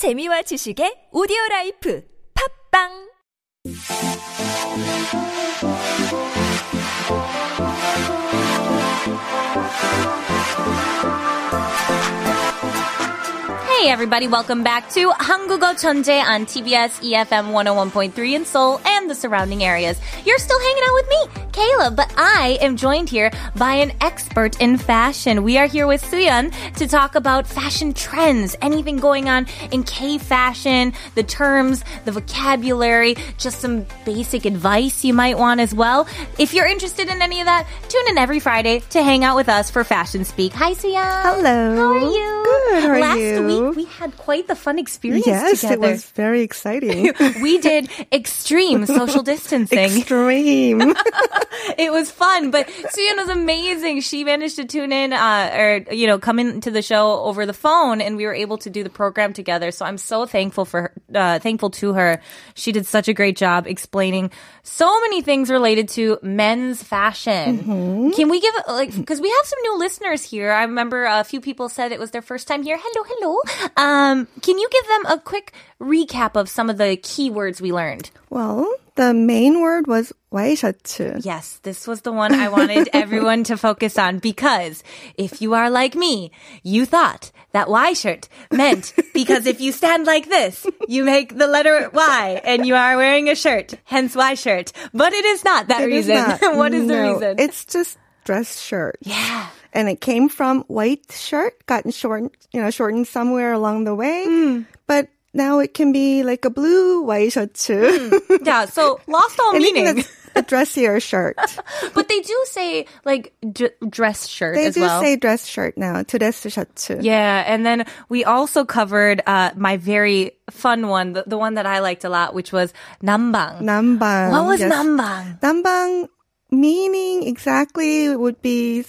재미와 지식의 오디오 라이프. 팝빵 Hey everybody, welcome back to Hangugo Chonje on TBS EFM 101.3 in Seoul and the surrounding areas. You're still hanging out with me, Kayla, but I am joined here by an expert in fashion. We are here with SooYoun to talk about fashion trends, anything going on in K fashion, the terms, the vocabulary, just some basic advice you might want as well. If you're interested in any of that, tune in every Friday to hang out with us for Fashion Speak. Hi SooYoun. Hello. How are you? Good had quite the fun experience Yes, together. it was very exciting. we did extreme social distancing. Extreme. it was fun, but SooYoun was amazing. She managed to tune in, uh, or you know, come into the show over the phone, and we were able to do the program together. So I'm so thankful for her, uh, thankful to her. She did such a great job explaining so many things related to men's fashion. Mm-hmm. Can we give like because we have some new listeners here? I remember a few people said it was their first time here. Hello, hello. Um, can you give them a quick recap of some of the keywords we learned? well, the main word was 와이셔츠. Yes, this was the one I wanted everyone to focus on because if you are like me, you thought that Y shirt meant because if you stand like this, you make the letter Y and you are wearing a shirt, hence Y shirt. But it is not that It is reason. not. what is the No, reason? It's just dress shirt. yeah. and it came from white shirt, gotten short, you know, shortened somewhere along the way. Mm. But now it can be like a blue white shirt too. Mm. Yeah, so lost all meaning. a dressier shirt. but they do say like d- dress shirt. They do well. say dress shirt now. dress shirt too. Yeah, and then we also covered uh, my very fun one, the, the, one that I liked a lot, which was nambang. Nambang. What was yes. nambang? Nambang meaning exactly would be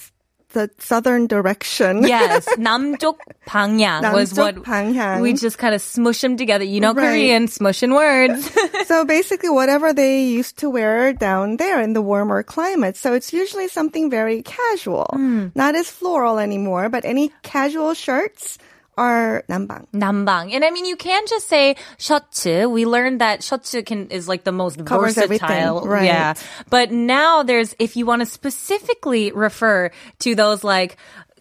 the southern direction. Yes, 남쪽 방향 was what 남쪽 방향. we just kind of smush them together. You know Right. Korean, smushing words. so basically whatever they used to wear down there in the warmer climate. So it's usually something very casual. Hmm. Not as floral anymore, but any casual shirts are 남방. 남방. And I mean, you can just say 셔츠. We learned that 셔츠 can, is like the most Covers versatile. everything, right. Yeah. But now there's, if you want to specifically refer to those like,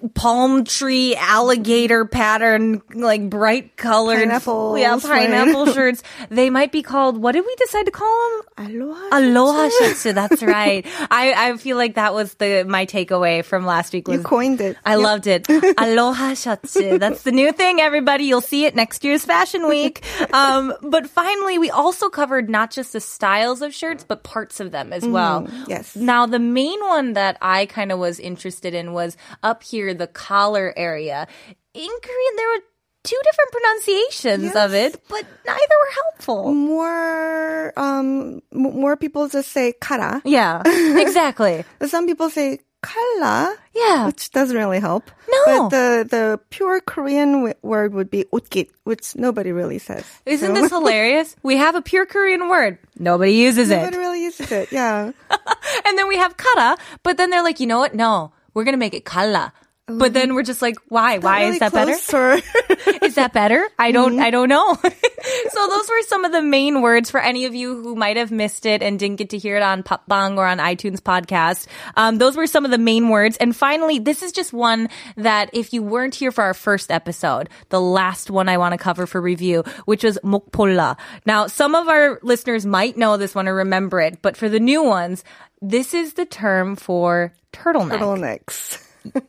palm tree alligator pattern like bright colored Pineapples, yeah right. pineapple shirts they might be called what did we decide to call them Aloha. Aloha shirts. That's right. I, I feel like that was the my takeaway from last week. Was You coined it. I loved it. Aloha shirts. That's the new thing, everybody. You'll see it next year's Fashion Week. Um, but finally, we also covered not just the styles of shirts, but parts of them as well. yes. Now, the main one that I kind of was interested in was up here, the collar area. In Korean, there were two different pronunciations of it, but neither were helpful. More, um, more people just say kara. Yeah, exactly. Some people say kala. Yeah. Which doesn't really help. No. But the, the pure Korean w- word would be utkit, which nobody really says. Isn't So- this hilarious? We have a pure Korean word. Nobody uses Nobody it. Nobody really uses it, yeah. And then we have kara, but then they're like, you know what? No, we're going to make it kala. But then we're just like, why? Why Really is that better? close for- Is that better? I don't, Mm-hmm. I don't know. so those were some of the main words for any of you who might have missed it and didn't get to hear it on Popbang or on iTunes podcast. Um, those were some of the main words. And finally, this is just one that if you weren't here for our first episode, the last one I want to cover for review, which was 목폴라. Now, some of our listeners might know this one or remember it, but for the new ones, this is the term for turtleneck. turtlenecks.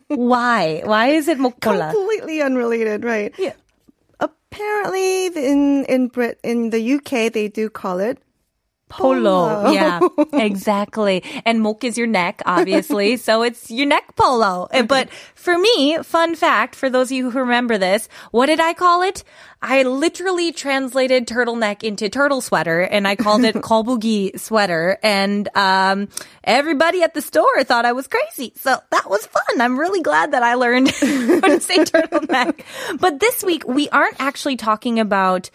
Why? Why is it Completely unrelated, right? Yeah. Apparently, in in Brit in the UK, they do call it polo. Yeah, exactly. And mok is your neck, obviously. so it's your neck polo. But for me, fun fact for those of you who remember this, what did I call it? I literally translated turtleneck into turtle sweater and I called it kobugi sweater. And, um, everybody at the store thought I was crazy. So that was fun. I'm really glad that I learned how to say turtleneck. But this week, we aren't actually talking about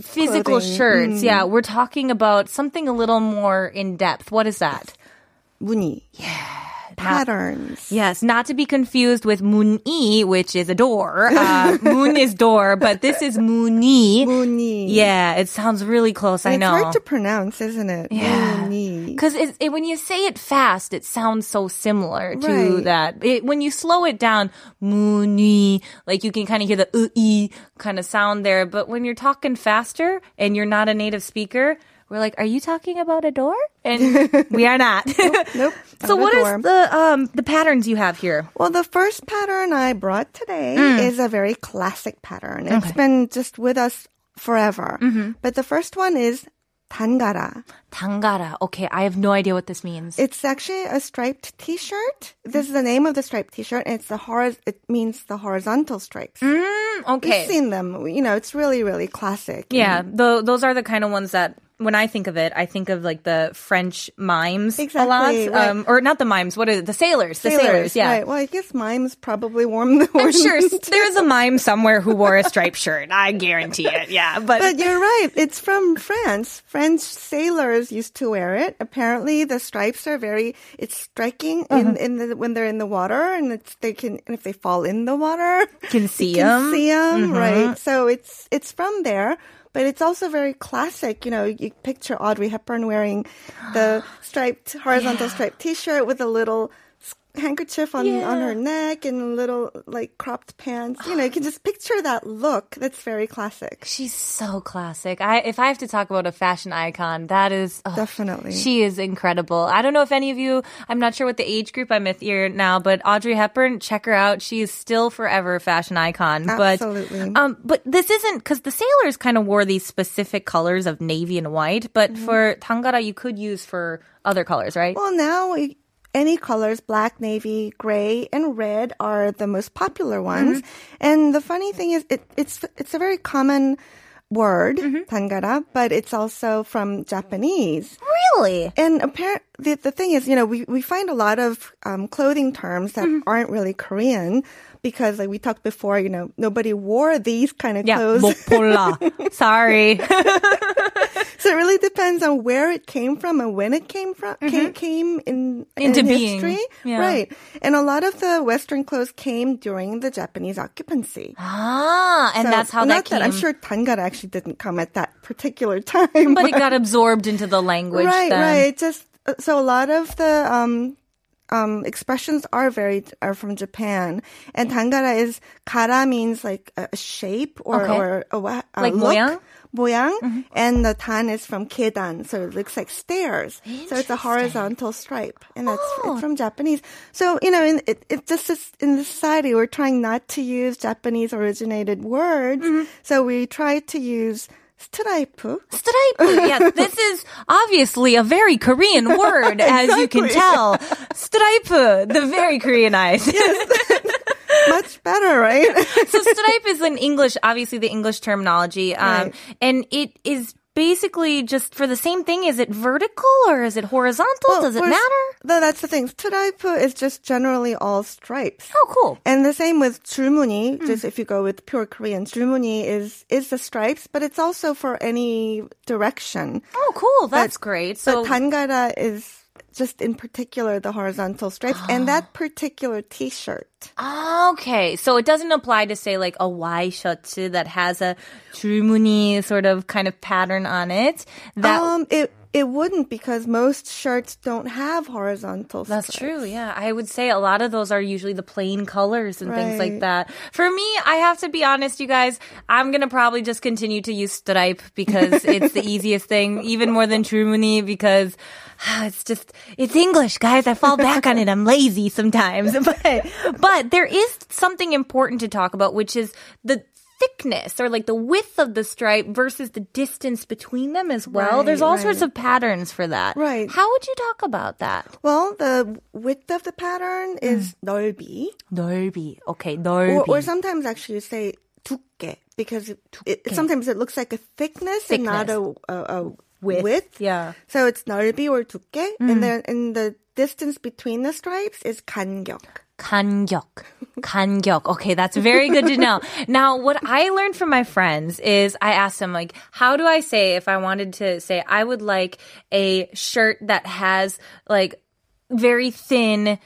physical Clothing. shirts. Mm. Yeah, we're talking about something a little more in depth. What is that? 무늬 patterns. Yes, not to be confused with 문이, which is a door. Uh, moon is door, but this is 문이. Muni. Yeah, it sounds really close. I It's know. hard to pronounce, isn't it? Yeah. Muni. Because it, it, when you say it fast, it sounds so similar to Right. that. It, when you slow it down, muni, like you can kind of hear the uh, kind of sound there. But when you're talking faster and you're not a native speaker, we're like, are you talking about a door? And we are not. Nope. so not a what is the um the patterns you have here? Well, the first pattern I brought today Mm. is a very classic pattern. It's been just with us forever. Mm-hmm. But the first one is tangara. Tangara. Okay, I have no idea what this means. It's actually a striped T-shirt. This is the name of the striped T-shirt, and it's the hor- It means the horizontal stripes. Mm, okay. We've seen them. You know, it's really, really classic. Yeah, tho- those are the kind of ones that when I think of it, I think of like the French mimes a lot, Exactly, right. um, or not the mimes. What are the sailors? The sailors, yeah. Right. Well, I guess mimes probably warm the I'm sure there's a mime somewhere who wore a striped shirt. I guarantee it. Yeah, but, But you're right. It's from France. French sailors used to wear it. Apparently, the stripes are very. It's striking Uh-huh. in, in the when they're in the water, and it's they can and if they fall in the water, can see you them. can see them. Mm-hmm. Right. So it's it's from there. But it's also very classic. You know, you picture Audrey Hepburn wearing the striped, horizontal striped T-shirt with a little handkerchief on on her neck and little like cropped pants. You know, you can just picture that look. That's very classic. She's so classic. I if I have to talk about a fashion icon, that is oh, Definitely. She is incredible. I don't know if any of you. I'm not sure what the age group I'm with here now, but Audrey Hepburn, check her out. She is still forever a fashion icon. Absolutely. But um, but this isn't because the sailors kind of wore these specific colors of navy and white. But Mm-hmm. for tangara, you could use for other colors, right? Well, now we- any colors, black, navy, gray, and red are the most popular ones. And the funny thing is, it, it's it's a very common word, tangara, but it's also from Japanese. Really? And apparent, the, the thing is, you know, we, we find a lot of um, clothing terms that aren't really Korean because, like we talked before, you know, nobody wore these kind of Yeah, clothes. 목폴라. Sorry. So it really depends on where it came from and when it came from came, came in Mm-hmm. Into in being. history. Yeah. Right. And a lot of the Western clothes came during the Japanese occupancy. ah, and So, that's how not that came. I'm sure tangara actually didn't come at that particular time. but it got absorbed into the language. right, then. right. Just uh, so a lot of the um um expressions are very are from Japan, and tangara is kara means like a, a shape or Okay. or a, wa- a Like look. 모양? 모양, Mm-hmm. and the tan is from kedan, so it looks like stairs. So it's a horizontal stripe, and that's Oh. it's from Japanese. So you know, in, it it just is in the society we're trying not to use Japanese originated words, Mm-hmm. so we try to use stripe. Stripe. Yes, this is obviously a very Korean word, as you can tell. Stripe, the very Koreanized. Much better, right? so stripe is in English, obviously the English terminology, um, Right. and it is basically just for the same thing. Is it vertical or is it horizontal? Does it Well, matter? No, that's the thing. Stripe is just generally all stripes. Oh, cool. And the same with 줄무늬. Hmm. Just if you go with pure Korean, 줄무늬 is is the stripes, but it's also for any direction. Oh, cool. That's But- great. So So, tangara is just in particular the horizontal stripes and that particular T-shirt. okay. So it doesn't apply to say like a Y shirt that has a 줄무늬 sort of kind of pattern on it. That um, it it wouldn't because most shirts don't have horizontal. That's stripes. true. Yeah, I would say a lot of those are usually the plain colors and right. things like that. For me, I have to be honest, you guys. I'm gonna probably just continue to use stripe because it's the easiest thing, even more than Trumuni because it's just it's English, guys. I fall back on it. I'm lazy sometimes, but but there is something important to talk about, which is the thickness or like the width of the stripe versus the distance between them as well. Right, There's all right. sorts of patterns for that. Right. How would you talk about that? Well, the width of the pattern is 넓이. 넓이. Okay, Or, 넓이. or sometimes actually you say 두께 because it, it, sometimes it looks like a thickness, and not a, a, a Width, width. yeah. So it's 넓이 or 두께, and then and the distance between the stripes is 간격. 간격. 간격. Okay, that's very good to know. Now, what I learned from my friends is I asked them, like, how do I say if I wanted to say I would like a shirt that has like very thin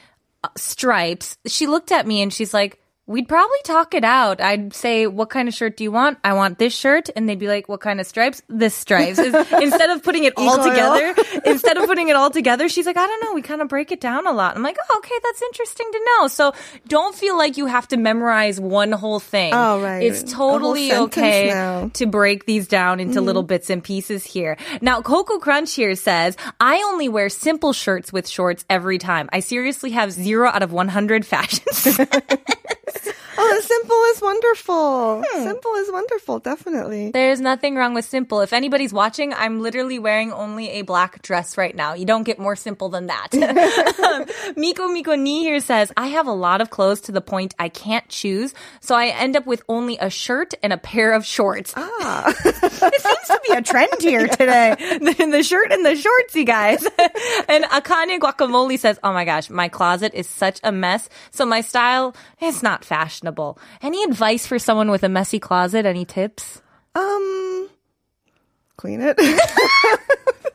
uh, stripes, she looked at me and she's like, We'd probably talk it out. I'd say, "What kind of shirt do you want? I want this shirt," and they'd be like, "What kind of stripes? This stripes." instead of putting it all together, instead of putting it all together, she's like, "I don't know. We kind of break it down a lot." I'm like, "Oh, okay, that's interesting to know." So don't feel like you have to memorize one whole thing. Oh, right. It's totally okay now. to break these down into mm. little bits and pieces here. Now, Coco Crunch here says, "I only wear simple shirts with shorts every time. I seriously have zero out of 100 fashions." Oh, simple is wonderful. Hmm. Simple is wonderful, definitely. There's nothing wrong with simple. If anybody's watching, I'm literally wearing only a black dress right now. You don't get more simple than that. um, Miko Miko Ni here says, I have a lot of clothes to the point I can't choose, so I end up with only a shirt and a pair of shorts. Ah. it seems to be a trend here today. The, the shirt and the shorts, you guys. and Akane Guacamole says, Oh my gosh, my closet is such a mess. So my style is not fashionable. Any advice for someone with a messy closet? Any tips? Um, clean it.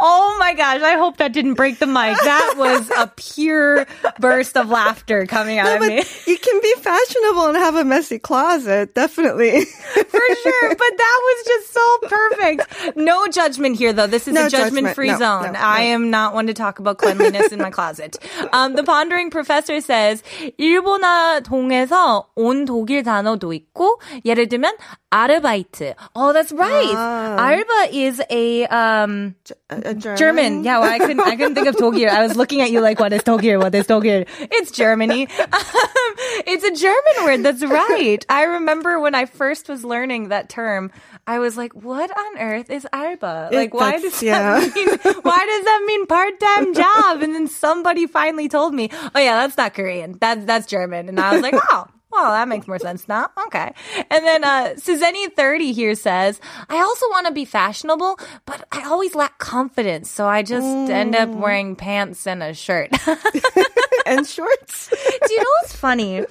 Oh my gosh, I hope that didn't break the mic. That was a pure burst of laughter coming out of but me. you can be fashionable and have a messy closet, definitely. For sure, but that was just so perfect. No judgment here, though. This is No a judgment free judgment. No, zone. no, I no. am not one to talk about cleanliness in my closet. Um, the pondering professor says, 일본어 동에서 온 독일 단어도 있고, 예를 들면, Arbeite. Oh, that's right. Ah. Is a um German. German. Yeah, well, I couldn't I couldn't think of Tokyo. I was looking at you like, what is Tokyo? What is Tokyo? It's Germany. Um, it's a German word. That's right. I remember when I first was learning that term, I was like, what on earth is Arba? Like, it, why does yeah. that mean? Why does that mean part time job? And then somebody finally told me, oh yeah, that's not Korean. That's that's German. And I was like, oh. Well, that makes more sense now. Okay. And then uh Suzanne30 here says, I also want to be fashionable, but I always lack confidence. So I just end up wearing pants and a shirt. and shorts. Do you know what's funny?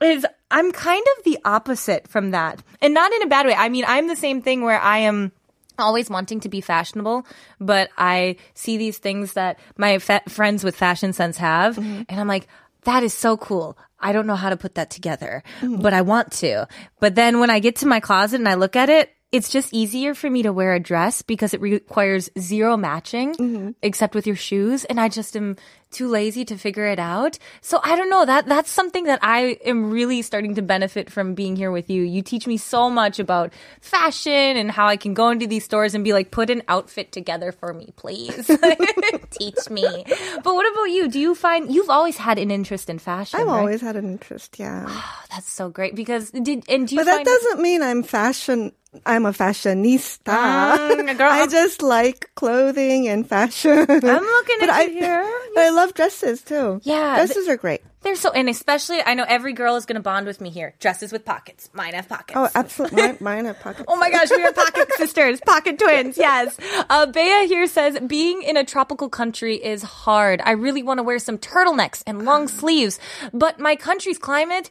Is I'm kind of the opposite from that. And not in a bad way. I mean, I'm the same thing where I am always wanting to be fashionable, but I see these things that my fa- friends with fashion sense have, and I'm like, that is so cool. I don't know how to put that together, hmm. but I want to. But then when I get to my closet and I look at it, it's just easier for me to wear a dress because it requires zero matching mm-hmm. except with your shoes. And I just am too lazy to figure it out. So I don't know that that's something that I am really starting to benefit from being here with you. You teach me so much about fashion and how I can go into these stores and be like, put an outfit together for me, please. teach me. But what about you? Do you find you've always had an interest in fashion? I've right? always had an interest, yeah. Oh, that's so great because did and do you But that doesn't mean I'm fashion. I'm a fashionista. Mm, girl, I just like clothing and fashion. I'm looking at I, you here. But I love dresses too. Yeah, dresses are great. They're so, and especially, I know every girl is going to bond with me here. Dresses with pockets. Mine have pockets. Oh, absolutely. Mine, mine have pockets. Oh my gosh, we are pocket sisters, pocket twins. Yes. Uh, Bea here says being in a tropical country is hard. I really want to wear some turtlenecks and long sleeves, but my country's climate,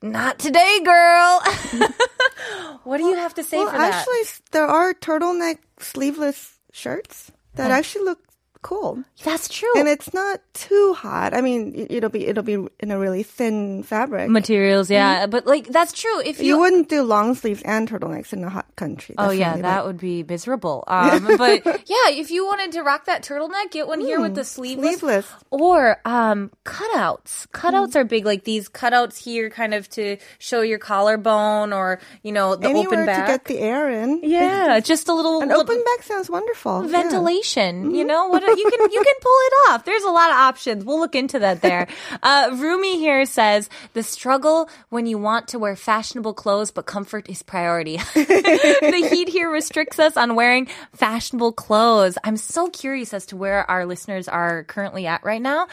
not today, girl. what do you have to say well, for that? actually, there are turtleneck sleeveless shirts that actually look cool. That's true. And it's not too hot. I mean, it- it'll be it'll be in a really thin fabric. Materials, yeah, but like that's true. If you wouldn't do long sleeves and turtlenecks in a hot country. Oh yeah, that would be miserable. Um, but yeah, if you wanted to rock that turtleneck, get one here with the sleeveless, sleeveless. or um, cutouts. Cutouts are big, like these cutouts here, kind of to show your collarbone or you know the Anywhere open back. to get the air in. yeah, just a little, An little open back sounds wonderful. Yeah. ventilation. You know what? You can you can pull it off. There's a lot of options. We'll look into that there. Uh, Rumi here says the struggle when you want to wear fashionable clothes, but comfort is priority. the heat here restricts us on wearing fashionable clothes. I'm so curious as to where our listeners are currently at right now.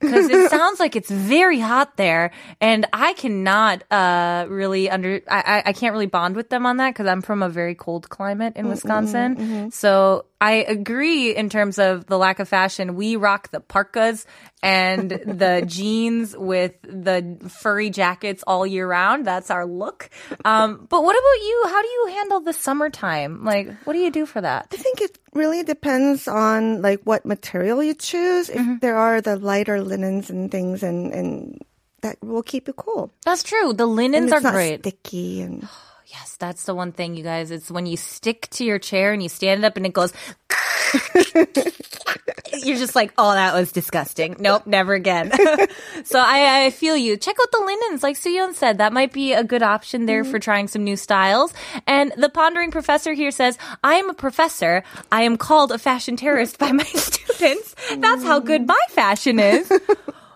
Because it sounds like it's very hot there, and I cannot uh, really under. I, I I can't really bond with them on that because I'm from a very cold climate in Wisconsin. So I agree in terms terms of the lack of fashion, we rock the parkas and the jeans with the furry jackets all year round. That's our look. Um, but what about you? How do you handle the summertime? Like, what do you do for that? I think it really depends on like what material you choose. If Mm-hmm. there are the lighter linens and things, and and that will keep you cool. That's true. The linens it's are not great. sticky and Yes, that's the one thing, you guys. It's when you stick to your chair and you stand up and it goes. You're just like, oh, that was disgusting. Nope, never again. so I, I feel you. Check out the linens, like Suyeon said. That might be a good option there for trying some new styles. And the pondering professor here says, I am a professor. I am called a fashion terrorist by my students. That's how good my fashion is.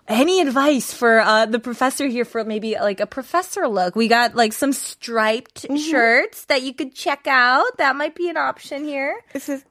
Any advice for uh, the professor here for maybe like a professor look? We got like some striped shirts that you could check out. That might be an option here. This it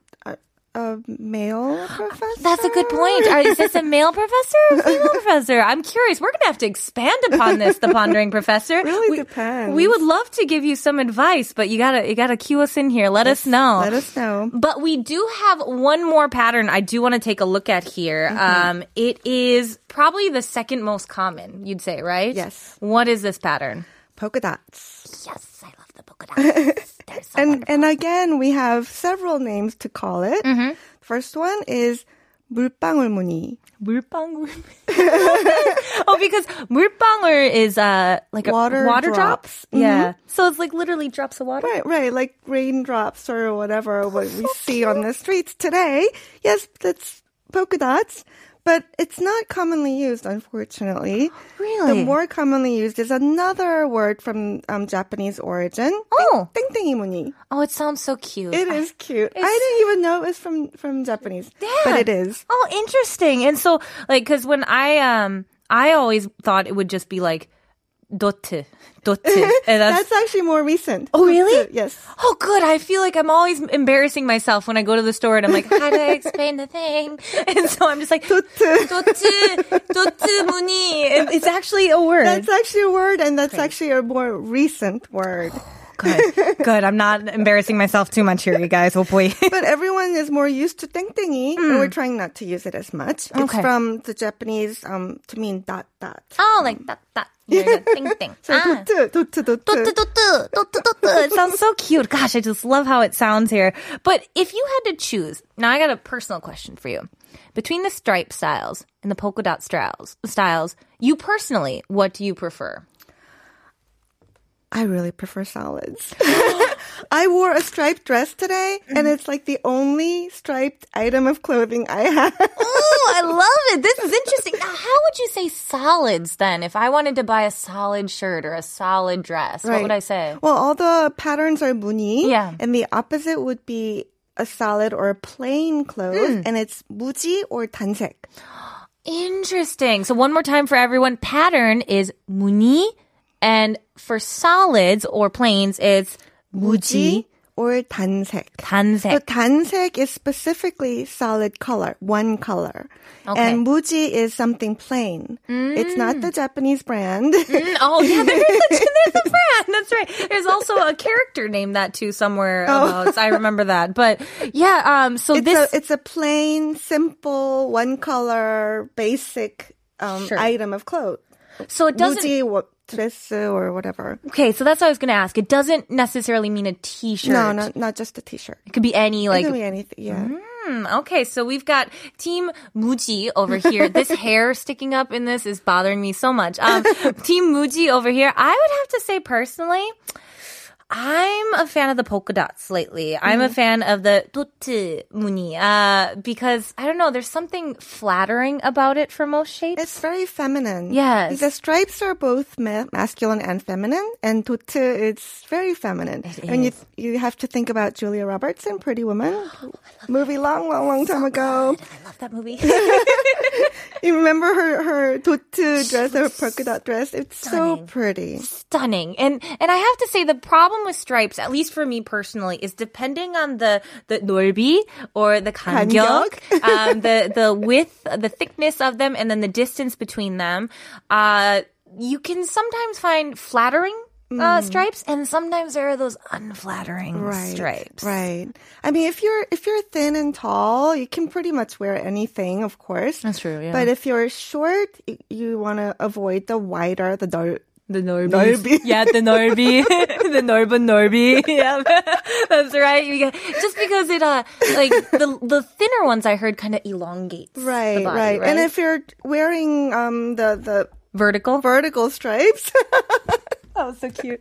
a, male professor? That's a good point. Are, is this a male professor or female professor? I'm curious. We're going to have to expand upon this, the pondering professor. Really we, depends. We would love to give you some advice, but you gotta you gotta cue us in here. Let us know. Let us know. But we do have one more pattern I do want to take a look at here. Mm-hmm. Um, it is probably the second most common, you'd say, right? Yes. What is this pattern? Polka dots. Yes, I love the polka dots. They're so And and again, we have several names to call it. Mm-hmm. First one is 물방울무늬. 물방울. oh, because 물방울 is uh like a Water water drops. drop. Yeah. So it's like literally drops of water. Right, right, like raindrops or whatever what we see on the streets today. Yes, that's polka dots, but it's not commonly used, unfortunately. Really? The more commonly used is another word from um, Japanese origin. Oh. 땡땡이 무늬. Oh, it sounds so cute. It is cute. I didn't even know it was from from Japanese, but it is. Oh, interesting. And so, like, because when I um, I always thought it would just be like dotte, dotte, and that's. That's actually more recent. Oh, really? Yes. Oh, good. I feel like I'm always embarrassing myself when I go to the store and I'm like, how do I explain the thing? And so I'm just like, dotte, dotte, dotte muni. It's actually a word. That's actually a word, and that's actually a more recent word. good. Good. I'm not embarrassing myself too much here, you guys. Hopefully. but everyone is more used to 땡땡이, and we're trying not to use it as much. It's Hmm. Okay. from the Japanese um, to mean dot dot. oh, like that, that. You're the thing, thing. So Ah. 도트, 도트, 도트. Dotte, dotte, dotte, dotte. It sounds so cute. Gosh, I just love how it sounds here. But if you had to choose, now I got a personal question for you. Between the stripe styles and the polka dot styles, styles, you personally, what do you prefer? I really prefer solids. I wore a striped dress today, and Mm-hmm. it's like the only striped item of clothing I have. Oh, I love it. This is interesting. Now, how would you say solids then? If I wanted to buy a solid shirt or a solid dress, what Right. would I say? Well, all the patterns are 무늬. Yeah. And the opposite would be a solid or a plain clothes, Hmm. and it's 무지 or 단색. Interesting. So one more time for everyone. Pattern is muni, and for solids or plains, it's muji, or 단색. The 단색. 단색 is specifically solid color, one color. Okay. And muji is something plain. It's not the Japanese brand. Mm, oh yeah, there is a, there's a brand. That's right. There's also a character named that too somewhere about. I remember that. But yeah, um, so it's, this a, it's a plain, simple, one color, basic um, Sure. item of clothes. so it doesn't. 무지 what, dress or whatever. Okay, so that's what I was going to ask. It doesn't necessarily mean a T-shirt. No, not, not just a t-shirt. It could be any It like be anything, yeah. Hmm, okay, so we've got Team Muji over here. this hair sticking up in this is bothering me so much. Um, Team Muji over here. I would have to say personally, I'm a fan of the polka dots lately. I'm a fan of the dotte muni uh, because I don't know. There's something flattering about it for most shapes. It's very feminine. Yes. The stripes are both ma- masculine and feminine, and dote it's very feminine. and you you have to think about Julia Roberts in Pretty Woman, movie long, long, long time ago. I love that movie. You remember her her dote dress, her polka dot dress? It's so pretty. stunning. And and I have to say the problem with stripes, at least for me personally, is depending on the the 넓이 or the 간격, um, the the width, the thickness of them, and then the distance between them. Uh, you can sometimes find flattering uh, stripes, and sometimes there are those unflattering Right. stripes. Right. I mean, if you're if you're thin and tall, you can pretty much wear anything, of course. That's true, yeah. But if you're short, y- you want to avoid the wider, the nar- the Norby. Norby. Yeah, the Norby. the Norban Norby. Yeah, that's right. Get, just because it, uh, like, the the thinner ones I heard kind of elongates. right, the body, right, right. And if you're wearing um the the vertical. vertical stripes, oh, so cute.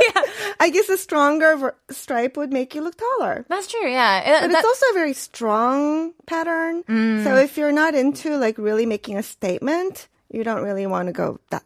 Yeah. I guess a stronger ver- stripe would make you look taller. That's true, yeah. Uh, But that- it's also a very strong pattern. So if you're not into like really making a statement, you don't really want to go that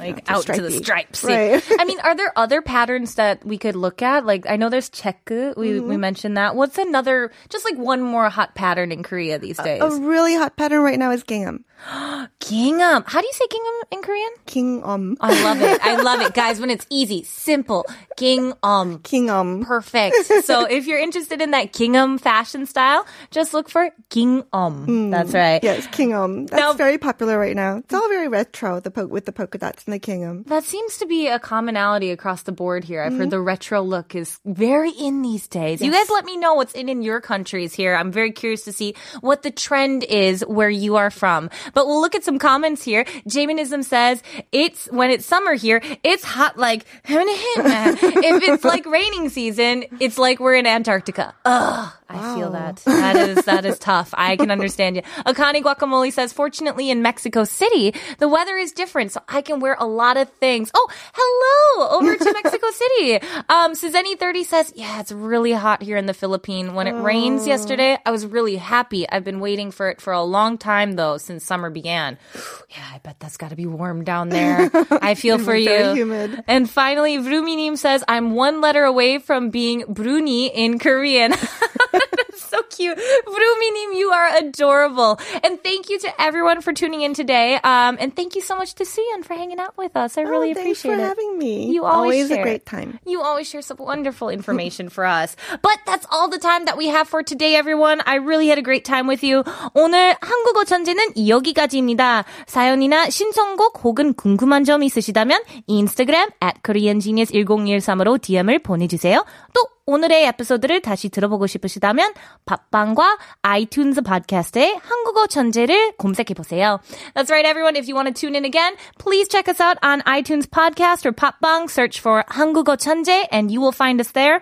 like out to the stripes. Right. I mean, are there other patterns that we could look at? Like, I know there's check. We we mm-hmm. mentioned that. What's another? Just like one more hot pattern in Korea these days. A really hot pattern right now is gingham. gingham. How do you say gingham in Korean? Gingham. I love it. I love it, guys. When it's easy, simple. Gingham. Gingham. Perfect. So if you're interested in that gingham fashion style, just look for gingham. Mm. That's right. Yes, gingham. That's Now- very popular right now. It's all very retro, the po- with the polka dots the gingham. That seems to be a commonality across the board here. I've heard mm-hmm. the retro look is very in these days. You guys let me know what's in in your countries here. I'm very curious to see what the trend is where you are from. But we'll look at some comments here. Jaminism says, it's, when it's summer here, it's hot like, if it's like raining season, it's like we're in Antarctica. Ugh. I feel that. That is that is tough. I can understand you. Akani Guacamole says, fortunately in Mexico City, the weather is different, so I can wear a lot of things. Oh, hello over to Mexico City. Um, Suzeni30 says, yeah, it's really hot here in the Philippines. When it rains yesterday, I was really happy. I've been waiting for it for a long time though, since summer began. Yeah, I bet that's gotta be warm down there. I feel for you. Humid. And finally, Vruminim says, I'm one letter away from being Bruni in Korean. So cute. Vruminim, you are adorable. And thank you to everyone for tuning in today. Um, and thank you so much to Sian for hanging out with us. I really oh, thanks appreciate for it. having me. You always, a share. great time. You always share some wonderful information for us. But that's all the time that we have for today, everyone. I really had a great time with you. 오늘 한국어 천재는 여기까지입니다. 사연이나 신청곡 혹은 궁금한 점 있으시다면 인스타그램 at koreangenius1013으로 DM을 보내주세요. 또 오늘의 에피소드를 다시 들어보고 싶으시다면 팟빵과 아이튠즈 팟캐스트의 한국어 천재를 검색해보세요. That's right, everyone. If you want to tune in again, please check us out on iTunes Podcast or 팟빵. Search for 한국어 천재 and you will find us there.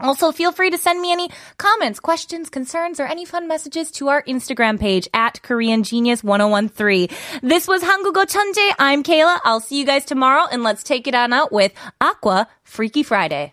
Also, feel free to send me any comments, questions, concerns, or any fun messages to our Instagram page at Korean Genius 1013. This was 한국어 천재. I'm Kayla. I'll see you guys tomorrow and let's take it on out with Aqua Freaky Friday.